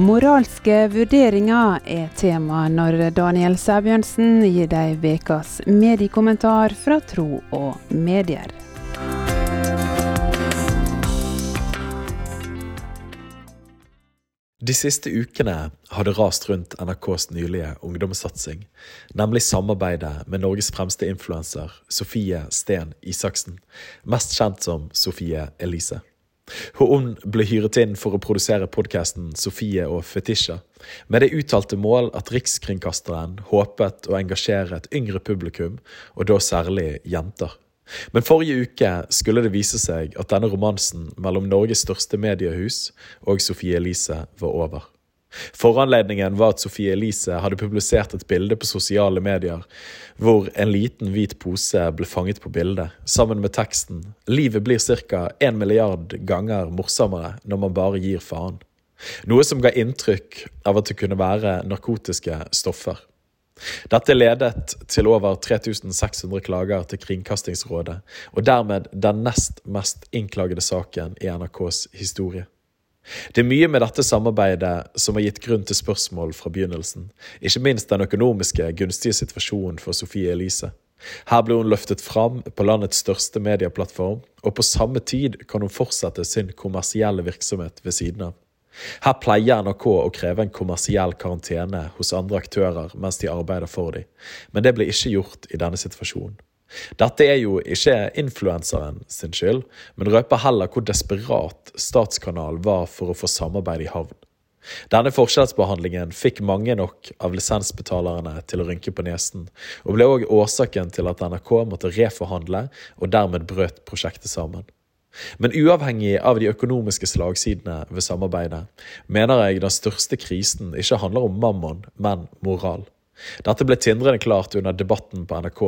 Moralske vurderinger er tema når Daniel Sæbjørnsen gir deg ukas mediekommentar fra Tro og Medier. De siste ukene har det rast rundt NRKs nylige ungdomssatsing, nemlig samarbeidet med Norges fremste influenser, Sofie Sten Isaksen, mest kjent som Sofie Elise. Hun ble hyret inn for å produsere podkasten Sofie og Fetisha, med det uttalte mål at Rikskringkasteren håpet å engasjere et yngre publikum, og da særlig jenter. Men forrige uke skulle det vise seg at denne romansen mellom Norges største mediehus og Sofie Elise var over. Foranledningen var at Sophie Elise hadde publisert et bilde på sosiale medier hvor en liten hvit pose ble fanget på bildet, sammen med teksten 'Livet blir ca. 1 milliard ganger morsommere når man bare gir faen'. Noe som ga inntrykk av at det kunne være narkotiske stoffer. Dette ledet til over 3600 klager til Kringkastingsrådet, og dermed den nest mest innklagede saken i NRKs historie. Det er mye med dette samarbeidet som har gitt grunn til spørsmål fra begynnelsen, ikke minst den økonomiske, gunstige situasjonen for Sofie Elise. Her ble hun løftet fram på landets største medieplattform, og på samme tid kan hun fortsette sin kommersielle virksomhet ved siden av. Her pleier NRK å kreve en kommersiell karantene hos andre aktører mens de arbeider for dem, men det ble ikke gjort i denne situasjonen. Dette er jo ikke influenseren sin skyld, men røper heller hvor desperat Statskanalen var for å få samarbeid i havn. Denne forskjellsbehandlingen fikk mange nok av lisensbetalerne til å rynke på nesen, og ble òg årsaken til at NRK måtte reforhandle og dermed brøt prosjektet sammen. Men uavhengig av de økonomiske slagsidene ved samarbeidet, mener jeg den største krisen ikke handler om mammon, men moral. Dette ble tindrende klart under debatten på NRK,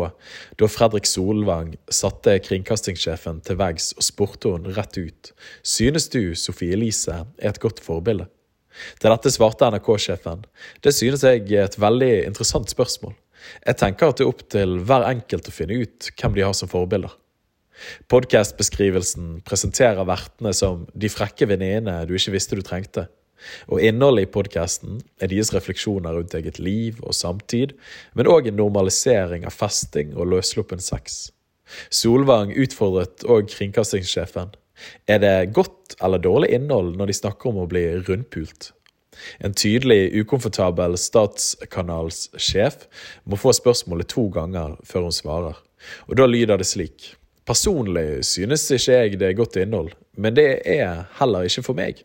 da Fredrik Solvang satte kringkastingssjefen til veggs og spurte hun rett ut synes du Sofie Elise er et godt forbilde. Til dette svarte NRK-sjefen det synes jeg er et veldig interessant spørsmål. Jeg tenker at det er opp til hver enkelt å finne ut hvem de har som forbilder. Podkastbeskrivelsen presenterer vertene som de frekke venninnene du ikke visste du trengte. Og Innholdet i podkasten er deres refleksjoner rundt eget liv og samtid, men òg en normalisering av festing og løssluppen sex. Solvang utfordret òg kringkastingssjefen. Er det godt eller dårlig innhold når de snakker om å bli rundpult? En tydelig ukomfortabel statskanalssjef må få spørsmålet to ganger før hun svarer, og da lyder det slik. Personlig synes ikke jeg det er godt innhold, men det er heller ikke for meg.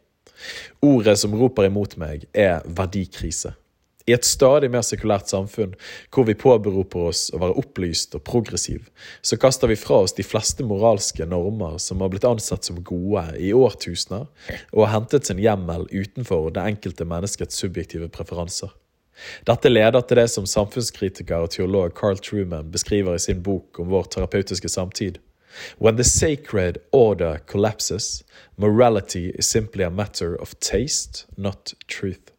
Ordet som roper imot meg, er verdikrise. I et stadig mer sekulært samfunn, hvor vi påberoper oss å være opplyst og progressiv, så kaster vi fra oss de fleste moralske normer som har blitt ansett som gode i årtusener, og har hentet sin hjemmel utenfor det enkelte menneskets subjektive preferanser. Dette leder til det som samfunnskritiker og teolog Carl Truman beskriver i sin bok om vår terapeutiske samtid. When the sacred order collapses, morality is simply a matter of taste, not truth.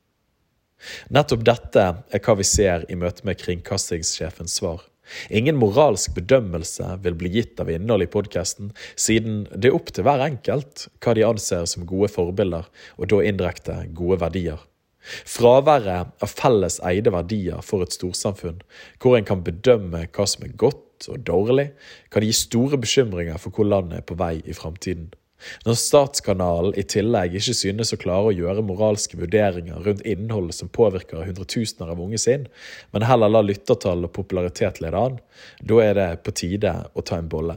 Nettopp dette er hva vi ser i møte med kringkastingssjefens svar. Ingen moralsk bedømmelse vil bli gitt av innholdet i podkasten, siden det er opp til hver enkelt hva de anser som gode forbilder, og da indirekte gode verdier. Fraværet av felles eide verdier for et storsamfunn, hvor en kan bedømme hva som er godt og dårlig, kan gi store bekymringer for hvor landet er på vei i framtiden. Når Statskanalen i tillegg ikke synes å klare å gjøre moralske vurderinger rundt innholdet som påvirker hundretusener av unge sin, men heller lar lyttertall og popularitet lede an, da er det på tide å ta en bolle.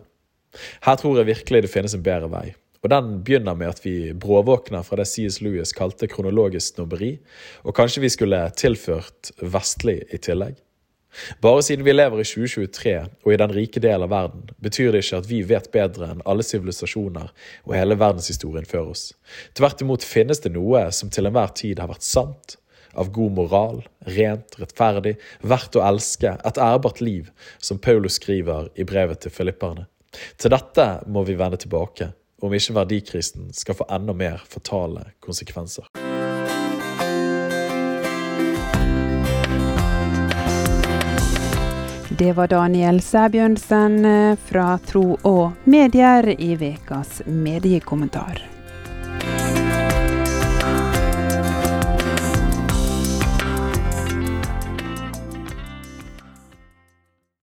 Her tror jeg virkelig det finnes en bedre vei. Og Den begynner med at vi bråvåkner fra det C.S. Lewis kalte kronologisk snobberi, og kanskje vi skulle tilført vestlig i tillegg. Bare siden vi lever i 2023 og i den rike del av verden, betyr det ikke at vi vet bedre enn alle sivilisasjoner og hele verdenshistorien før oss. Tvert imot finnes det noe som til enhver tid har vært sant, av god moral, rent, rettferdig, verdt å elske, et ærbart liv, som Paulus skriver i brevet til filipperne. Til dette må vi vende tilbake, om ikke verdikrisen skal få enda mer fatale konsekvenser. Det var Daniel Sæbjørnsen eh, fra Tro og Medier i ukas mediekommentar.